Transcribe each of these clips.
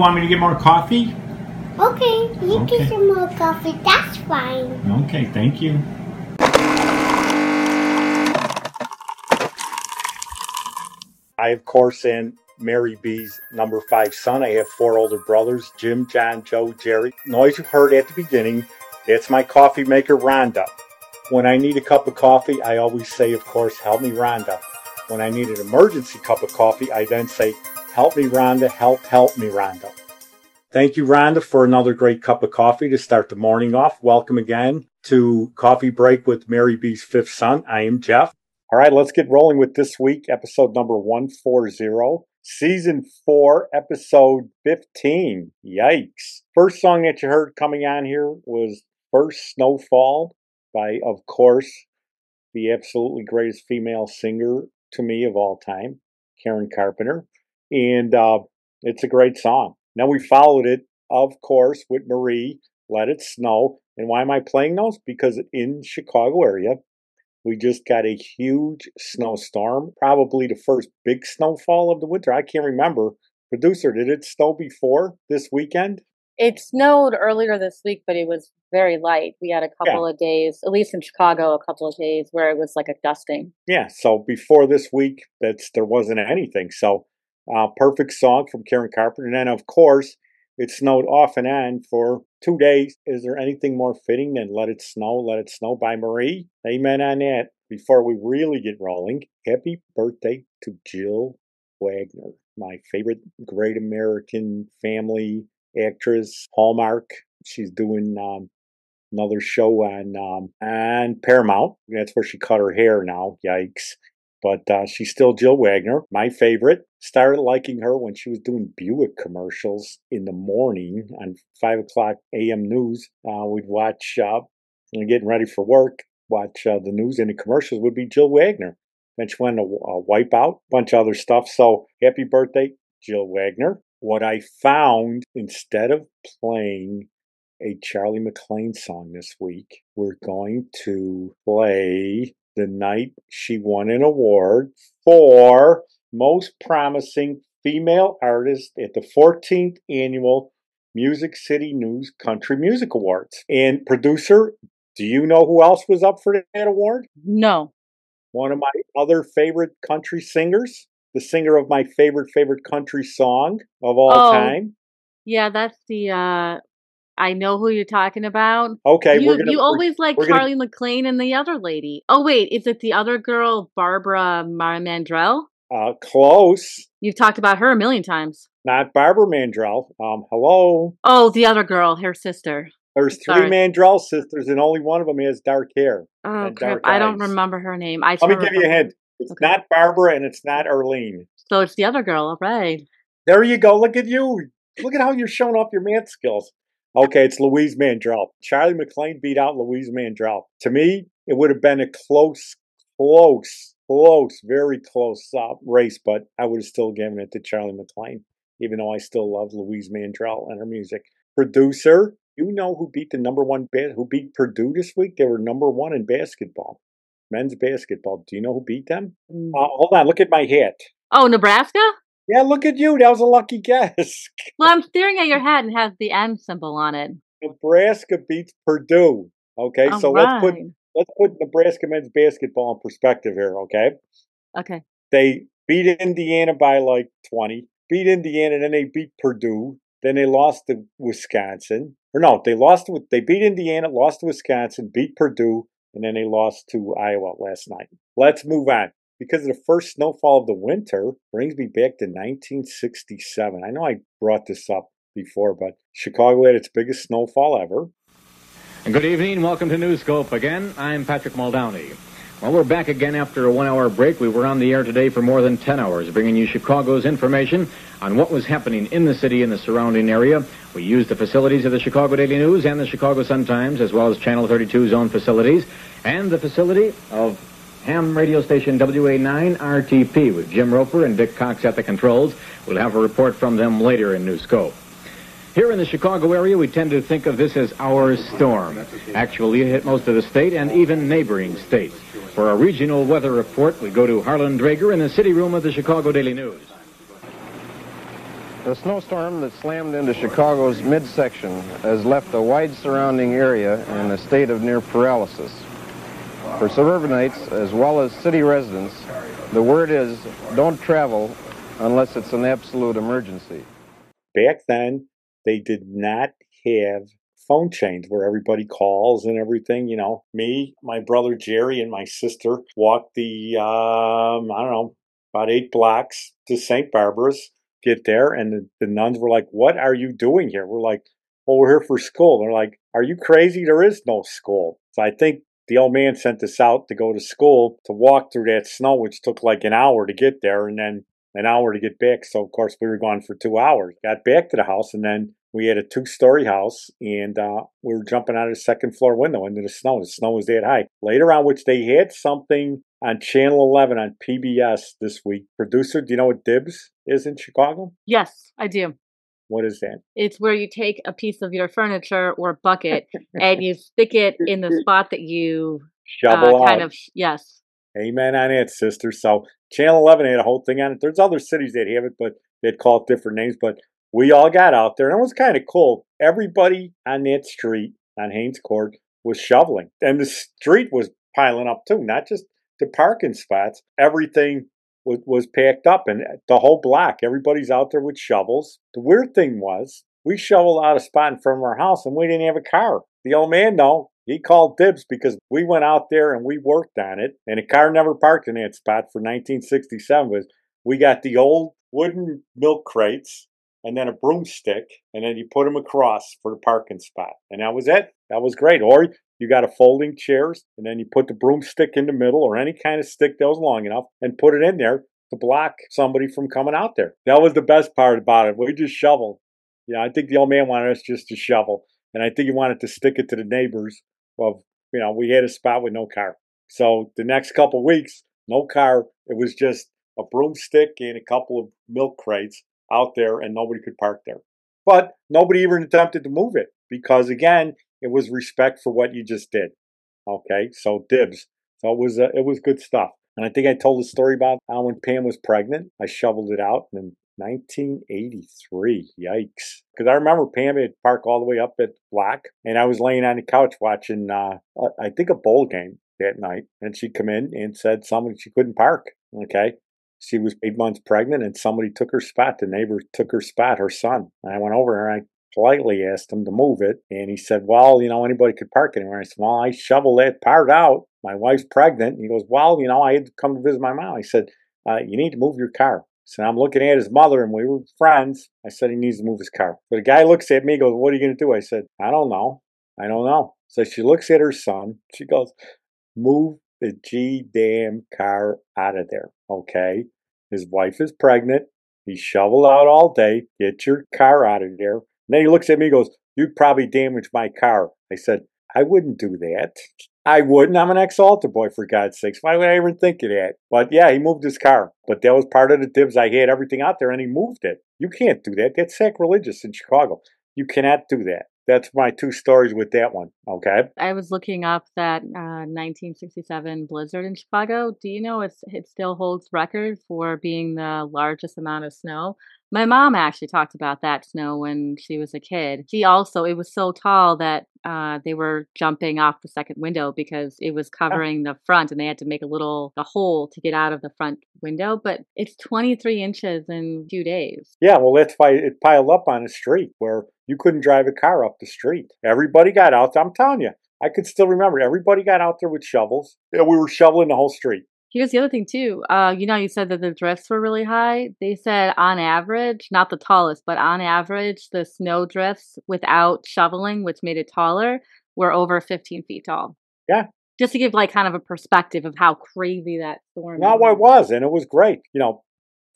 want me to get more coffee? Okay, you Okay. get some more coffee. That's fine. Okay, thank you. I, of course, am Mary B's number five son. I have four older brothers Jim, John, Joe, Jerry. Noise you heard at the beginning, that's my coffee maker, Rhonda. When I need a cup of coffee, I always say, of course, help me, Rhonda. When I need an emergency cup of coffee, I then say, help me, Rhonda, help, help me, Rhonda. Thank you, Rhonda, for another great cup of coffee to start the morning off. Welcome again to Coffee Break with Mary B's fifth son. I am Jeff. All right, let's get rolling with this week, episode number 140, season 4, episode 15. Yikes. First song that you heard coming on here was First Snowfall by, of course, the absolutely greatest female singer to me of all time, Karen Carpenter. And uh, it's a great song. Now we followed it, of course, with Marie, Let It Snow. And why am I playing those? Because in Chicago area, we just got a huge snowstorm, probably the first big snowfall of the winter. I can't remember. Producer, did it snow before this weekend? It snowed earlier this week, but it was very light. We had a couple of days, at least in Chicago, a couple of days where it was like a dusting. Yeah, so before this week, that's there wasn't anything. So, uh, perfect song from Karen Carpenter. And then, of course, it snowed off and on for two days. Is there anything more fitting than Let It Snow, Let It Snow by Marie? Amen on that. Before we really get rolling, happy birthday to Jill Wagner, my favorite great American family actress, Hallmark. She's doing um, another show on um, on Paramount. That's where she cut her hair now. Yikes. But uh, she's still Jill Wagner, my favorite. Started liking her when she was doing Buick commercials in the morning on 5 o'clock a.m. news. Uh, we'd watch, uh, getting ready for work, watch uh, the news and the commercials would be Jill Wagner. Then she went to uh, Wipeout, bunch of other stuff. So happy birthday, Jill Wagner. What I found instead of playing a Charly McClain song this week, we're going to play the night she won an award for most promising female artist at the 14th annual Music City News Country Music Awards. And producer, do you know who else was up for that award? No. One of my other favorite country singers, the singer of my favorite favorite country song of all Oh. time. Yeah, that's the uh I know who you're talking about. Okay, you we're gonna you always like we're gonna- Charly McClain and the other lady. Oh wait, is it the other girl, Barbara Mar- Mandrell? uh, close. You've talked about her a million times. Not Barbara Mandrell. Um, hello. Oh, the other girl, her sister. There's three Sorry. Mandrell sisters, and only one of them has dark hair. Oh dark I don't remember her name. I Let me give you a hint. It's Okay. not Barbara, and it's not Arlene. So it's the other girl, all right. There you go. Look at you. Look at how you're showing off your math skills. Okay, it's Louise Mandrell. Charly McClain beat out Louise Mandrell. To me, it would have been a close, close, close, very close uh, race, but I would have still given it to Charly McClain, even though I still love Louise Mandrell and her music. Producer, you know who beat the number one, who beat Purdue this week? They were number one in basketball, men's basketball. Do you know who beat them? Mm. Uh, hold on, look at my hat. Oh, Nebraska? Yeah, look at you. That was a lucky guess. Well, I'm staring at your hat and has the M symbol on it. Nebraska beats Purdue. Okay, All so let's put let's put Nebraska men's basketball in perspective here. Okay, Okay. they beat Indiana by like twenty, beat Indiana, then they beat Purdue, then they lost to Wisconsin. Or no, they lost to they beat Indiana, lost to Wisconsin, beat Purdue, and then they lost to Iowa last night. Let's move on. Because of the first snowfall of the winter brings me back to 1967. I know I brought this up before, but Chicago had its biggest snowfall ever. And good evening. Welcome to Newscope again. I'm Patrick Muldowney. Well, we're back again after a one-hour break. We were on the air today for more than 10 hours, bringing you Chicago's information on what was happening in the city and the surrounding area. We used the facilities of the Chicago Daily News and the Chicago Sun-Times, as well as Channel 32's own facilities, and the facility of ham radio station WA9 RTP with Jim Roper and Dick Cox at the controls. We'll have a report from them later in Newscope. Here in the Chicago area, we tend to think of this as our storm. Actually, it hit most of the state and even neighboring states. For a regional weather report, we go to Harlan Drager in the city room of the Chicago Daily News. The snowstorm that slammed into Chicago's midsection has left a wide surrounding area in a state of near paralysis. For suburbanites as well as city residents, the word is don't travel unless it's an absolute emergency. Back then, they did not have phone chains where everybody calls and everything. You know, me, my brother Jerry, and my sister walked the, um, I don't know, about eight blocks to St. Barbara's, get there, and the, the nuns were like, What are you doing here? We're like, Well, we're here for school. They're like, Are you crazy? There is no school. So I think the old man sent us out to go to school to walk through that snow, which took like an hour to get there and then an hour to get back. So, of course, we were gone for two hours. Got back to the house and then we had a two story house and uh, we were jumping out of the second floor window into the snow. The snow was that high. Later on, which they had something on Channel 11 on PBS this week. Producer, do you know what Dibs is in Chicago? Yes, I do. What is that? It's where you take a piece of your furniture or bucket and you stick it in the spot that you Shovel uh, kind out. of yes. Amen on it, sister. So Channel 11 had a whole thing on it. There's other cities that have it, but they'd call it different names. But we all got out there, and it was kind of cool. Everybody on that street on Haynes Court was shoveling, and the street was piling up too, not just the parking spots. Everything was, was packed up, and uh, the whole block, everybody's out there with shovels. The weird thing was, we shoveled out a spot in front of our house, and we didn't have a car. The old man, though, he called dibs because we went out there and we worked on it, and a car never parked in that spot for 1967. Was we got the old wooden milk crates and then a broomstick, and then you put them across for the parking spot, and that was it. That was great. Or you got a folding chairs, and then you put the broomstick in the middle, or any kind of stick that was long enough, and put it in there to block somebody from coming out there. That was the best part about it. We just shoveled. Yeah, I think the old man wanted us just to shovel, and I think he wanted to stick it to the neighbors. Of you know, we had a spot with no car, so the next couple weeks, no car. It was just a broomstick and a couple of milk crates out there and nobody could park there. But nobody even attempted to move it because, again, it was respect for what you just did. Okay, so dibs. So it was uh, it was good stuff. And I think I told a story about how when Pam was pregnant, I shoveled it out in 1983. Yikes! Because I remember Pam had parked all the way up at Black, and I was laying on the couch watching, uh, I think, a bowl game that night, and she'd come in and said somebody she couldn't park. Okay, she was eight months pregnant and somebody took her spot. The neighbor took her spot, her son. And I went over and I politely asked him to move it. And he said, Well, you know, anybody could park anywhere. I said, Well, I shoveled that part out. My wife's pregnant. And he goes, Well, you know, I had to come to visit my mom. I said, uh, You need to move your car. So I'm looking at his mother and we were friends. I said, He needs to move his car. So the guy looks at me, goes, What are you going to do? I said, I don't know. I don't know. So she looks at her son. She goes, Move the G damn car out of there. Okay. His wife is pregnant. He shoveled out all day. Get your car out of there. Then he looks at me and goes, You'd probably damage my car. I said, I wouldn't do that. I wouldn't. I'm an ex altar boy, for God's sakes. Why would I even think of that? But yeah, he moved his car. But that was part of the dibs. I had everything out there and he moved it. You can't do that. That's sacrilegious in Chicago. You cannot do that. That's my two stories with that one. Okay. I was looking up that uh, 1967 blizzard in Chicago. Do you know it still holds record for being the largest amount of snow? My mom actually talked about that snow when she was a kid. She also, it was so tall that uh, they were jumping off the second window because it was covering the front and they had to make a little a hole to get out of the front window. But it's 23 inches in two days. Yeah, well, that's why it piled up on the street where you couldn't drive a car up the street. Everybody got out. I'm telling you, I could still remember everybody got out there with shovels. Yeah, we were shoveling the whole street. Here's the other thing too. Uh, you know, you said that the drifts were really high. They said on average, not the tallest, but on average, the snow drifts without shoveling, which made it taller, were over 15 feet tall. Yeah. Just to give like kind of a perspective of how crazy that storm. No, is. it was, and it was great. You know,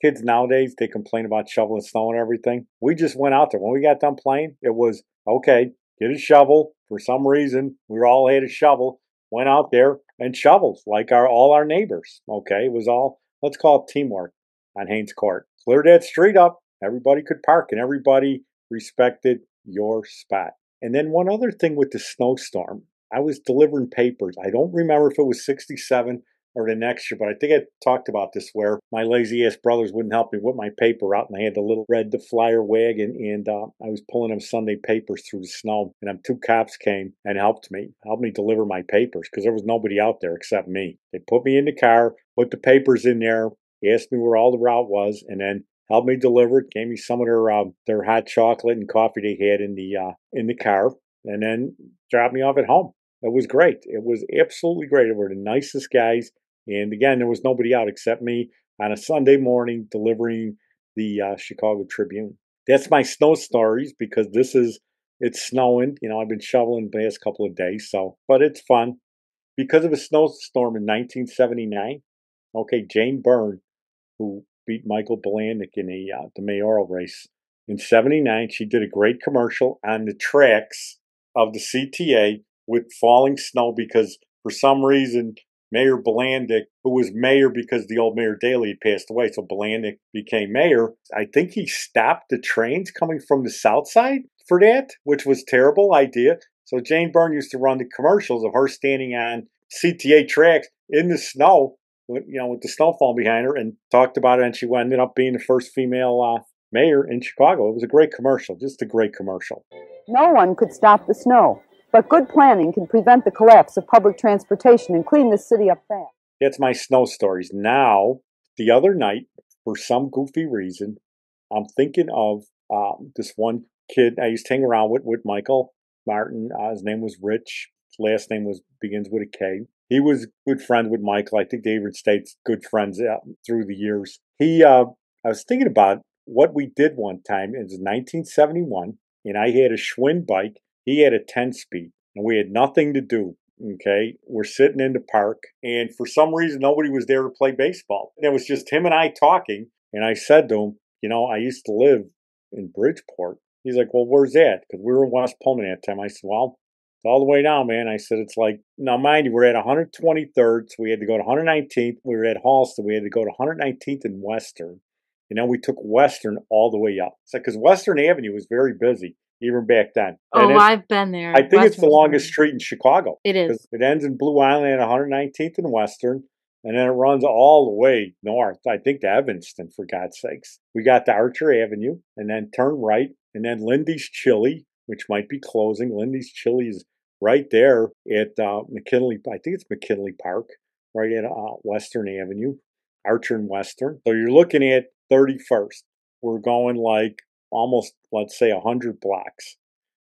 kids nowadays they complain about shoveling snow and everything. We just went out there when we got done playing. It was okay. Get a shovel. For some reason, we all had a shovel. Went out there and shovels like our all our neighbors. Okay, it was all let's call it teamwork on Haynes Court. Cleared that street up. Everybody could park, and everybody respected your spot. And then one other thing with the snowstorm, I was delivering papers. I don't remember if it was 67 or the next year, but I think I talked about this where my lazy ass brothers wouldn't help me with my paper out, and I had the little red the flyer wagon, and uh, I was pulling them Sunday papers through the snow, and them two cops came and helped me, helped me deliver my papers because there was nobody out there except me. They put me in the car, put the papers in there, asked me where all the route was, and then helped me deliver it. Gave me some of their um, their hot chocolate and coffee they had in the uh, in the car, and then dropped me off at home. It was great. It was absolutely great. They were the nicest guys. And again, there was nobody out except me on a Sunday morning delivering the uh, Chicago Tribune. That's my snow stories because this is it's snowing. You know, I've been shoveling the past couple of days, so but it's fun because of a snowstorm in 1979. Okay, Jane Byrne, who beat Michael Bilandic in a uh, the mayoral race in '79, she did a great commercial on the tracks of the CTA with falling snow because for some reason Mayor Bilandic, who was mayor because the old Mayor Daley passed away, so Bilandic became mayor. I think he stopped the trains coming from the south side for that, which was terrible idea. So Jane Byrne used to run the commercials of her standing on CTA tracks in the snow, with, you know, with the snow falling behind her, and talked about it. And she ended up being the first female uh, mayor in Chicago. It was a great commercial, just a great commercial. No one could stop the snow, but good planning can prevent the collapse of public transportation and clean the city up fast. That's my snow stories. Now, the other night, for some goofy reason, I'm thinking of um, this one kid I used to hang around with, with Michael Martin. Uh, his name was Rich. His last name was begins with a K. He was good friend with Michael. I think David State's good friends uh, through the years. He, uh, I was thinking about what we did one time. It was 1971, and I had a Schwinn bike. He had a 10 speed, and we had nothing to do. Okay, we're sitting in the park, and for some reason, nobody was there to play baseball. And it was just him and I talking. And I said to him, You know, I used to live in Bridgeport. He's like, Well, where's that? Because we were in West Pullman at the time. I said, Well, it's all the way down, man. I said, It's like, now mind you, we're at 123rd, so we had to go to 119th. We were at Halsted, we had to go to 119th and Western. And then we took Western all the way up. Because Western Avenue was very busy even back then. Oh, it's- I've been there. I think it's the longest street in Chicago. It is. It ends in Blue Island at 119th and Western, and then it runs all the way north. I think to Evanston, for God's sakes. We got to Archer Avenue, and then turn right, and then Lindy's Chili, which might be closing. Lindy's Chili is right there at uh, McKinley. I think it's McKinley Park, right at uh, Western Avenue, Archer and Western. So you're looking at 31st. We're going like almost, let's say, 100 blocks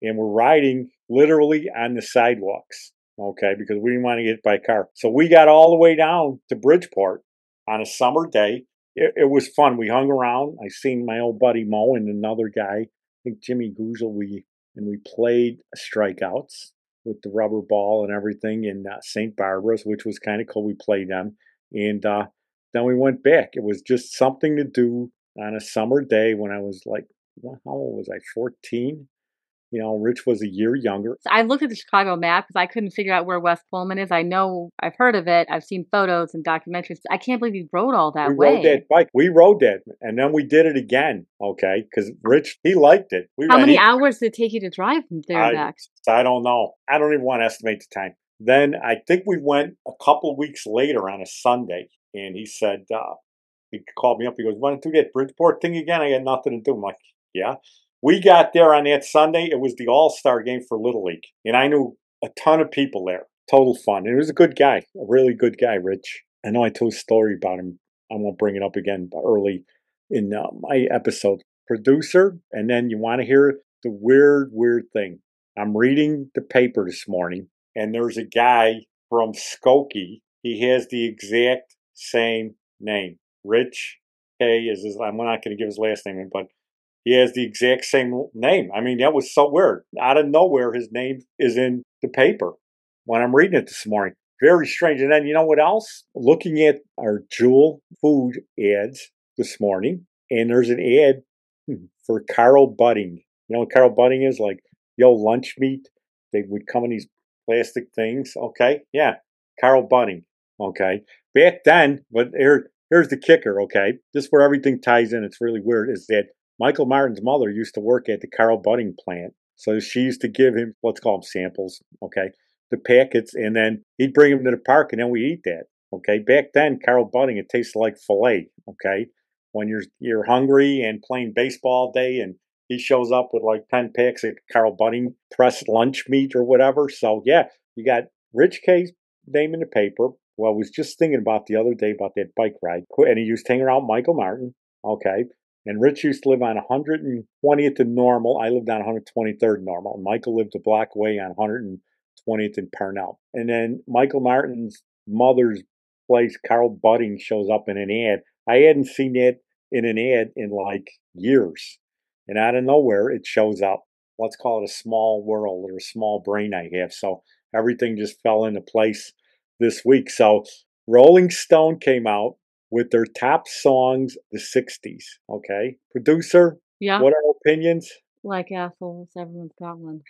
and we're riding literally on the sidewalks, okay, because we didn't want to get by car. So we got all the way down to Bridgeport on a summer day. It, it was fun. We hung around. I seen my old buddy Mo and another guy, I think Jimmy Guzzel. We and we played strikeouts with the rubber ball and everything in uh, St. Barbara's, which was kind of cool. We played them, and uh, then we went back. It was just something to do on a summer day when I was like, how old was I? Fourteen. You know, Rich was a year younger. I looked at the Chicago map because I couldn't figure out where West Pullman is. I know I've heard of it. I've seen photos and documentaries. I can't believe you rode all that we way. rode that bike. We rode that, and then we did it again. Okay, because Rich he liked it. We How many it- hours did it take you to drive from there I- back? I don't know. I don't even want to estimate the time. Then I think we went a couple weeks later on a Sunday, and he said uh, he called me up. He goes, "Want to do that Bridgeport thing again?" I got nothing to do. I'm like, "Yeah." We got there on that Sunday. It was the All Star game for Little League, and I knew a ton of people there. Total fun. And he was a good guy, a really good guy, Rich. I know I told a story about him. I won't bring it up again but early in uh, my episode. Producer, and then you want to hear the weird, weird thing. I'm reading the paper this morning, and there's a guy from Skokie. He has the exact same name. Rich K is his, I'm not going to give his last name, but he has the exact same name. I mean, that was so weird. Out of nowhere, his name is in the paper when I'm reading it this morning. Very strange. And then you know what else? Looking at our Jewel food ads this morning, and there's an ad for Carl Buddig. You know what Carl Buddig is? Like, yo, lunch meat. They would come in these plastic things. Okay. Yeah. Carl Buddig. Okay. Back then, but here, here's the kicker. Okay. This is where everything ties in. It's really weird is that Michael Martin's mother used to work at the Carl Buddig plant. So she used to give him, let's call them samples. Okay. The packets. And then he'd bring them to the park and then we eat that. Okay. Back then, Carl Buddig, it tasted like filet. Okay. When you're, you're hungry and playing baseball day and he shows up with like 10 packs of Carl Buddig pressed lunch meat or whatever. So, yeah, you got Rich K's name in the paper. Well, I was just thinking about the other day about that bike ride. And he used to hang around Michael Martin. Okay. And Rich used to live on 120th and Normal. I lived on 123rd Normal. And Michael lived a block away on 120th and Parnell. And then Michael Martin's mother's place, Carl Buddig, shows up in an ad. I hadn't seen that in an ad in like years. And out of nowhere, it shows up. Let's call it a small world or a small brain I have. So everything just fell into place this week. So Rolling Stone came out with their top songs the 60s. Okay. Producer, Yeah. what are opinions? Like assholes, everyone's got one.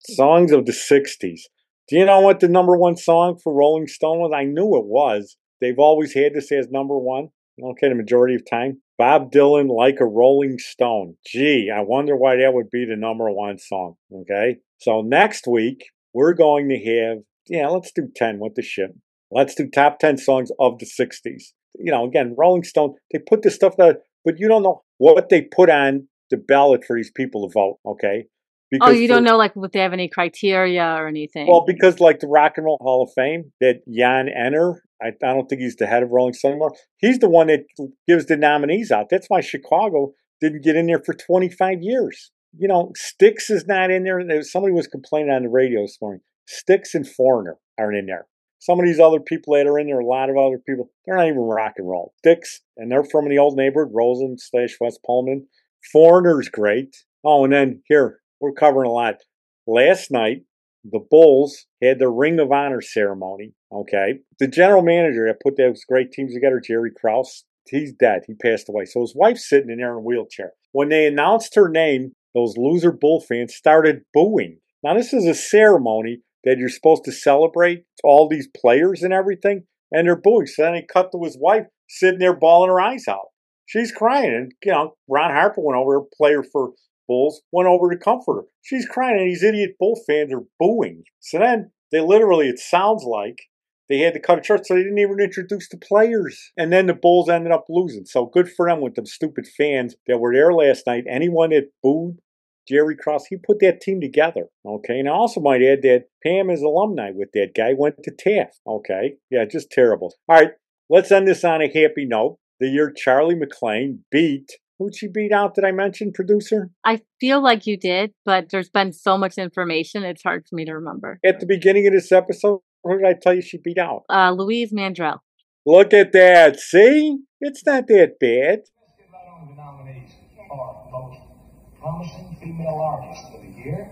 Songs of the 60s. Do you know what the number one song for Rolling Stone was? I knew it was. They've always had this as number one. Okay, the majority of time. Bob Dylan, Like a Rolling Stone. Gee, I wonder why that would be the number one song. Okay. So next week, we're going to have, yeah, let's do 10 with the ship. Let's do top 10 songs of the 60s. You know, again, Rolling Stone, they put this stuff there, but you don't know what they put on the ballot for these people to vote. Okay. oh, you for- don't know like if they have any criteria or anything. well, because like the Rock and Roll Hall of Fame, that Jann Wenner, I, I don't think he's the head of Rolling Stone anymore. He's the one that gives the nominees out. That's why Chicago didn't get in there for 25 years. You know, Styx is not in there. There- Somebody was complaining on the radio this morning. Styx and Foreigner aren't in there. Some of these other people that are in there, a lot of other people, they're not even rock and roll. Styx, and they're from the old neighborhood, Roseland slash West Pullman. Foreigner's great. Oh, and then here, we're covering a lot. Last night, the Bulls had their Ring of Honor ceremony. Okay. The general manager that put those great teams together, Jerry Krause, he's dead. He passed away. So his wife's sitting in there in a wheelchair. When they announced her name, those loser Bull fans started booing. Now, this is a ceremony that you're supposed to celebrate all these players and everything, and they're booing. So then he cut to his wife sitting there bawling her eyes out. She's crying. And, you know, Ron Harper went over, player for Bulls, went over to comfort her. She's crying, and these idiot Bull fans are booing. So then they literally, it sounds like, they had to cut it short, so they didn't even introduce the players. And then the Bulls ended up losing. So good for them with them stupid fans that were there last night. Anyone that booed Jerry Krause, he put that team together. Okay. And I also might add that Pam is alumni with that guy, went to Taft. Okay. Yeah, just terrible. All right. Let's end this on a happy note. The year Charly McClain beat, who'd she beat out? Did I mention producer? I feel like you did, but there's been so much information, it's hard for me to remember. At the beginning of this episode, who did I tell you she beat out? Uh, Louise Mandrell. Look at that. See? It's not that bad. Give out on the nominees are most promising female artist of the year.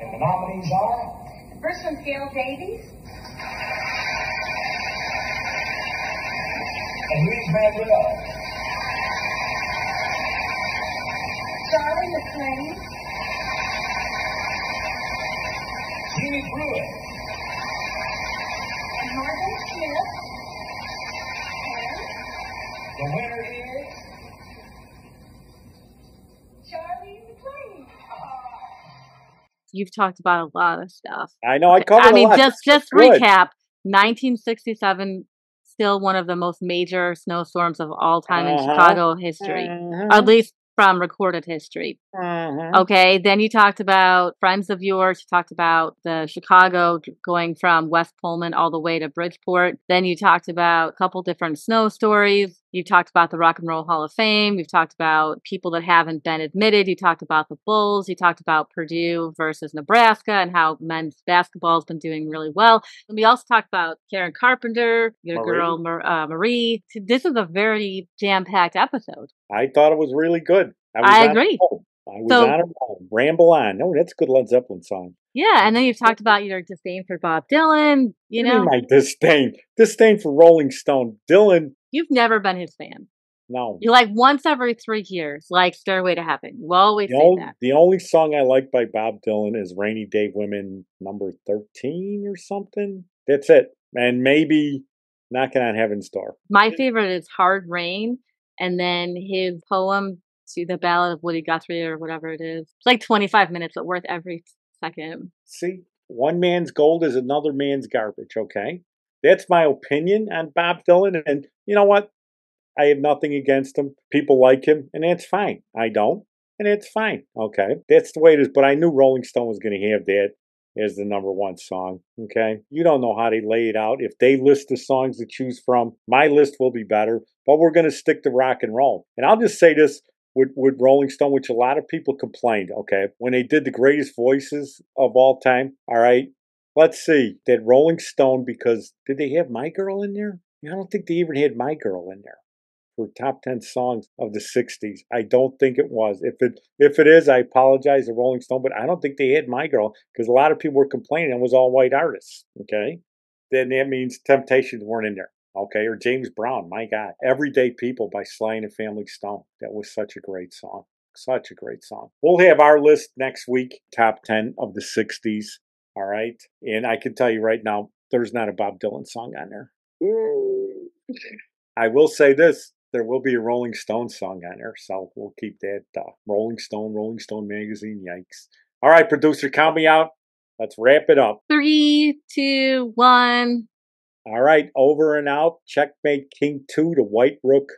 And the nominees are The first one's Gail Davies. And Louise Mandrell, Charly McClain. Jeannie Pruett, And Margaret Smith. And the winner is Charly McClain. You've talked about a lot of stuff. I know I covered I mean, a lot. just just Good. recap. 1967, still one of the most major snowstorms of all time in Uh-huh. Chicago history, Mhm. at least from recorded history. Mhm. Okay, then you talked about friends of yours. You talked about the Chicago going from West Pullman all the way to Bridgeport. Then you talked about a couple different snow stories. You talked about the Rock and Roll Hall of Fame. We've talked about people that haven't been admitted. You talked about the Bulls. You talked about Purdue versus Nebraska and how men's basketball has been doing really well. And we also talked about Karen Carpenter, your Marie. girl Mar- uh, Marie. This is a very jam packed episode. I thought it was really good. was I agree. I was So- on a. Ramble on. No, that's a good Led Zeppelin song. Yeah, and then you've talked about your disdain for Bob Dylan. You What know, mean my disdain. Disdain for Rolling Stone. Dylan, you've never been his fan. no. You like once every three years, like Stairway to Heaven. You always The say only, that. the only song I like by Bob Dylan is Rainy Day Women number 13 or something. That's it. And maybe Knocking on Heaven's Door. My favorite is Hard Rain, and then his poem to the Ballad of Woody Guthrie or whatever it is. It's like 25 minutes, but worth every second. See, one man's gold is another man's garbage, okay? That's my opinion on Bob Dylan. And you know what? I have nothing against him. People like him, and that's fine. I don't, and it's fine. Okay. That's the way it is. But I knew Rolling Stone was going to have that as the number one song. Okay. You don't know how they lay it out. If they list the songs to choose from, my list will be better, but we're going to stick to rock and roll. And I'll just say this with, with Rolling Stone, which a lot of people complained, okay, when they did the greatest voices of all time. All right. Let's see. Did Rolling Stone, because did they have My Girl in there? I don't think they even had My Girl in there for top 10 songs of the 60s. I don't think it was. If it if it is, I apologize to Rolling Stone, but I don't think they had My Girl because a lot of people were complaining it was all white artists, okay? Then that means Temptations weren't in there, okay? Or James Brown, my God. Everyday People by Sly and Family Stone. That was such a great song. Such a great song. We'll have our list next week, top 10 of the 60s, all right? And I can tell you right now, there's not a Bob Dylan song on there. I will say this there will be a Rolling Stone song on there, so we'll keep that. Uh, Rolling Stone, Rolling Stone magazine, yikes. All right, producer, count me out. Let's wrap it up. Three, two, one. All right, over and out. Checkmate King 2 to White Rook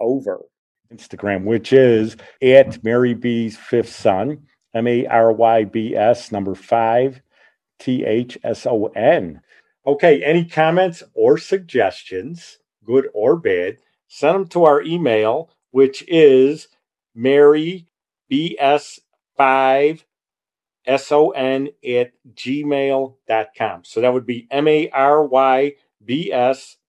over. Instagram, which is at Mary B's Fifth Son, M A R Y B S, number five, T H S O N. Okay, any comments or suggestions, good or bad, send them to our email, which is Mary BS5 S-O-N at gmail.com. So that would be M-A-R-Y-B-S,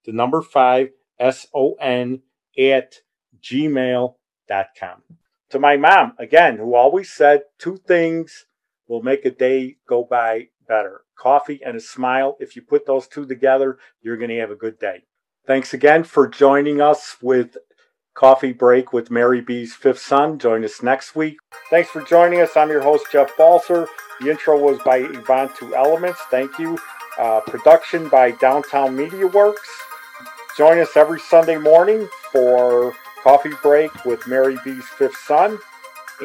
the number five, S-O-N at gmail.com. To my mom, again, who always said two things will make a day go by better. Coffee and a smile. If you put those two together, you're going to have a good day. Thanks again for joining us with Coffee Break with Mary B's Fifth Son. Join us next week. Thanks for joining us. I'm your host, Jeff Balser. The intro was by Yvonne Two Elements. Thank you. Uh, production by Downtown Media Works. Join us every Sunday morning for Coffee Break with Mary B's Fifth Son.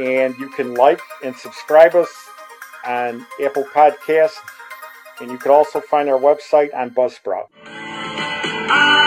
And you can like and subscribe us on Apple Podcast. And you can also find our website on Buzzsprout. Ah!